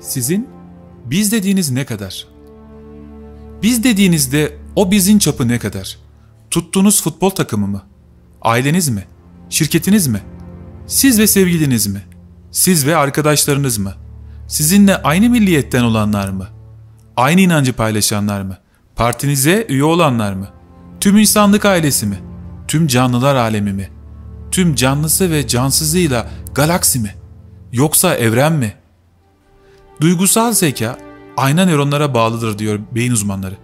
Sizin biz dediğiniz ne kadar? Biz dediğinizde o bizin çapı ne kadar? Tuttuğunuz futbol takımı mı? Aileniz mi? Şirketiniz mi? Siz ve sevgiliniz mi? Siz ve arkadaşlarınız mı? Sizinle aynı milliyetten olanlar mı? Aynı inancı paylaşanlar mı? Partinize üye olanlar mı? Tüm insanlık ailesi mi? Tüm canlılar alemi mi? Tüm canlısı ve cansızıyla galaksi mi? Yoksa evren mi? Duygusal zeka ayna nöronlara bağlıdır diyor beyin uzmanları.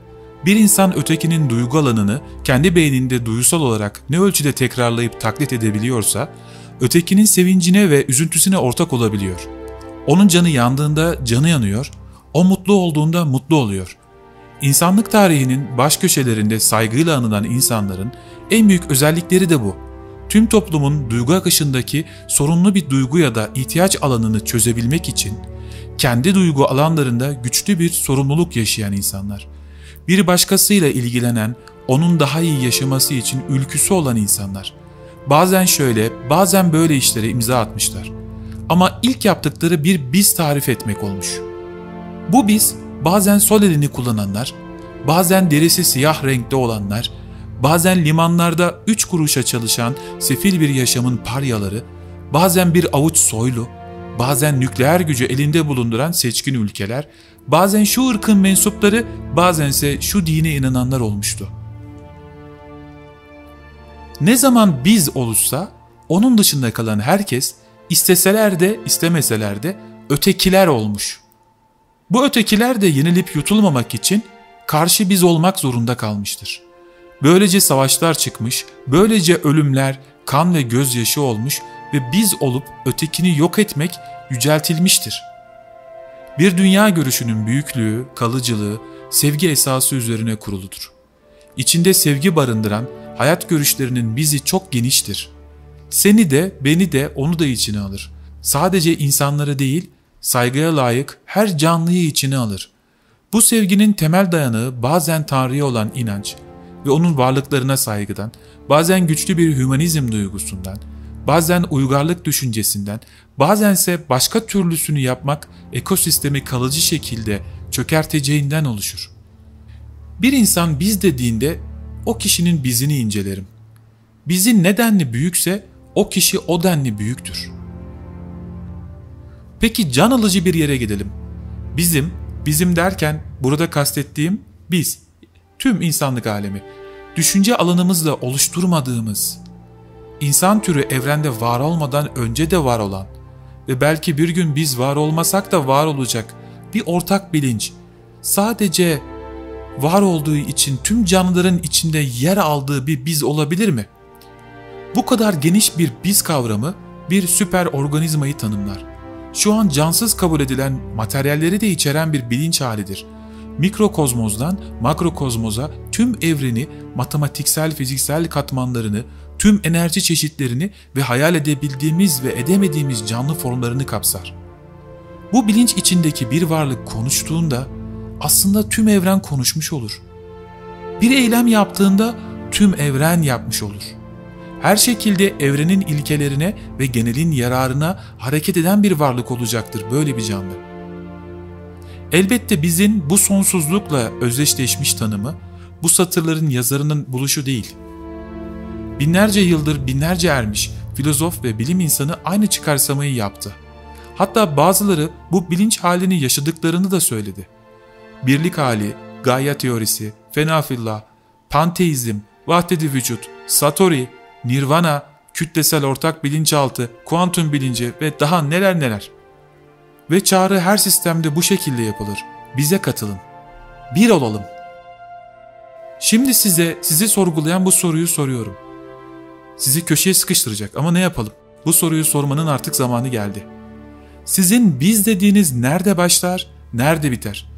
Bir insan ötekinin duygu alanını kendi beyninde duysal olarak ne ölçüde tekrarlayıp taklit edebiliyorsa, ötekinin sevincine ve üzüntüsüne ortak olabiliyor. Onun canı yandığında canı yanıyor, o mutlu olduğunda mutlu oluyor. İnsanlık tarihinin baş köşelerinde saygıyla anılan insanların en büyük özellikleri de bu. Tüm toplumun duygu akışındaki sorunlu bir duygu ya da ihtiyaç alanını çözebilmek için kendi duygu alanlarında güçlü bir sorumluluk yaşayan insanlar. Bir başkasıyla ilgilenen, onun daha iyi yaşaması için ülküsü olan insanlar. Bazen şöyle, bazen böyle işlere imza atmışlar. Ama ilk yaptıkları bir biz tarif etmek olmuş. Bu biz bazen sol elini kullananlar, bazen derisi siyah renkte olanlar, bazen limanlarda üç kuruşa çalışan sefil bir yaşamın paryaları, bazen bir avuç soylu, bazen nükleer gücü elinde bulunduran seçkin ülkeler, bazen şu ırkın mensupları, bazense şu dine inananlar olmuştu. Ne zaman biz oluşsa, onun dışında kalan herkes, isteseler de istemeseler de ötekiler olmuş. Bu ötekiler de yenilip yutulmamak için karşı biz olmak zorunda kalmıştır. Böylece savaşlar çıkmış, böylece ölümler, kan ve gözyaşı olmuş ve biz olup ötekini yok etmek yüceltilmiştir. Bir dünya görüşünün büyüklüğü, kalıcılığı, sevgi esası üzerine kuruludur. İçinde sevgi barındıran hayat görüşlerinin bizi çok geniştir. Seni de, beni de, onu da içine alır. Sadece insanları değil, saygıya layık her canlıyı içine alır. Bu sevginin temel dayanığı bazen Tanrı'ya olan inanç ve onun varlıklarına saygıdan, bazen güçlü bir hümanizm duygusundan, bazen uygarlık düşüncesinden, bazense başka türlüsünü yapmak ekosistemi kalıcı şekilde çökerteceğinden oluşur. Bir insan biz dediğinde o kişinin bizini incelerim. Bizi nedenli büyükse o kişi o denli büyüktür. Peki can alıcı bir yere gidelim. Bizim, bizim derken burada kastettiğim biz, tüm insanlık alemi, düşünce alanımızla oluşturmadığımız, insan türü evrende var olmadan önce de var olan ve belki bir gün biz var olmasak da var olacak bir ortak bilinç, sadece var olduğu için tüm canlıların içinde yer aldığı bir biz olabilir mi? Bu kadar geniş bir biz kavramı bir süper organizmayı tanımlar. Şu an cansız kabul edilen materyalleri de içeren bir bilinç halidir. Mikrokozmozdan makrokozmoza tüm evreni, matematiksel fiziksel katmanlarını, tüm enerji çeşitlerini ve hayal edebildiğimiz ve edemediğimiz canlı formlarını kapsar. Bu bilinç içindeki bir varlık konuştuğunda aslında tüm evren konuşmuş olur. Bir eylem yaptığında tüm evren yapmış olur. Her şekilde evrenin ilkelerine ve genelin yararına hareket eden bir varlık olacaktır böyle bir canlı. Elbette bizim bu sonsuzlukla özdeşleşmiş tanımı bu satırların yazarının buluşu değil. Binlerce yıldır binlerce ermiş filozof ve bilim insanı aynı çıkarsamayı yaptı. Hatta bazıları bu bilinç halini yaşadıklarını da söyledi. Birlik hali, Gaia teorisi, fenafillah, panteizm, vahdedi vücut, satori, nirvana, kütlesel ortak bilinçaltı, kuantum bilinci ve daha neler neler. Ve çağrı her sistemde bu şekilde yapılır. Bize katılın. Bir olalım. Şimdi size, sizi sorgulayan bu soruyu soruyorum. Sizi köşeye sıkıştıracak ama ne yapalım? Bu soruyu sormanın artık zamanı geldi. Sizin biz dediğiniz nerede başlar, nerede biter?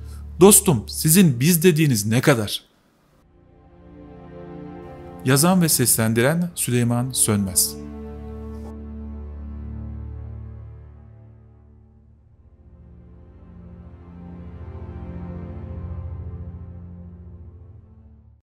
Dostum, sizin biz dediğiniz ne kadar? Yazan ve seslendiren Süleyman Sönmez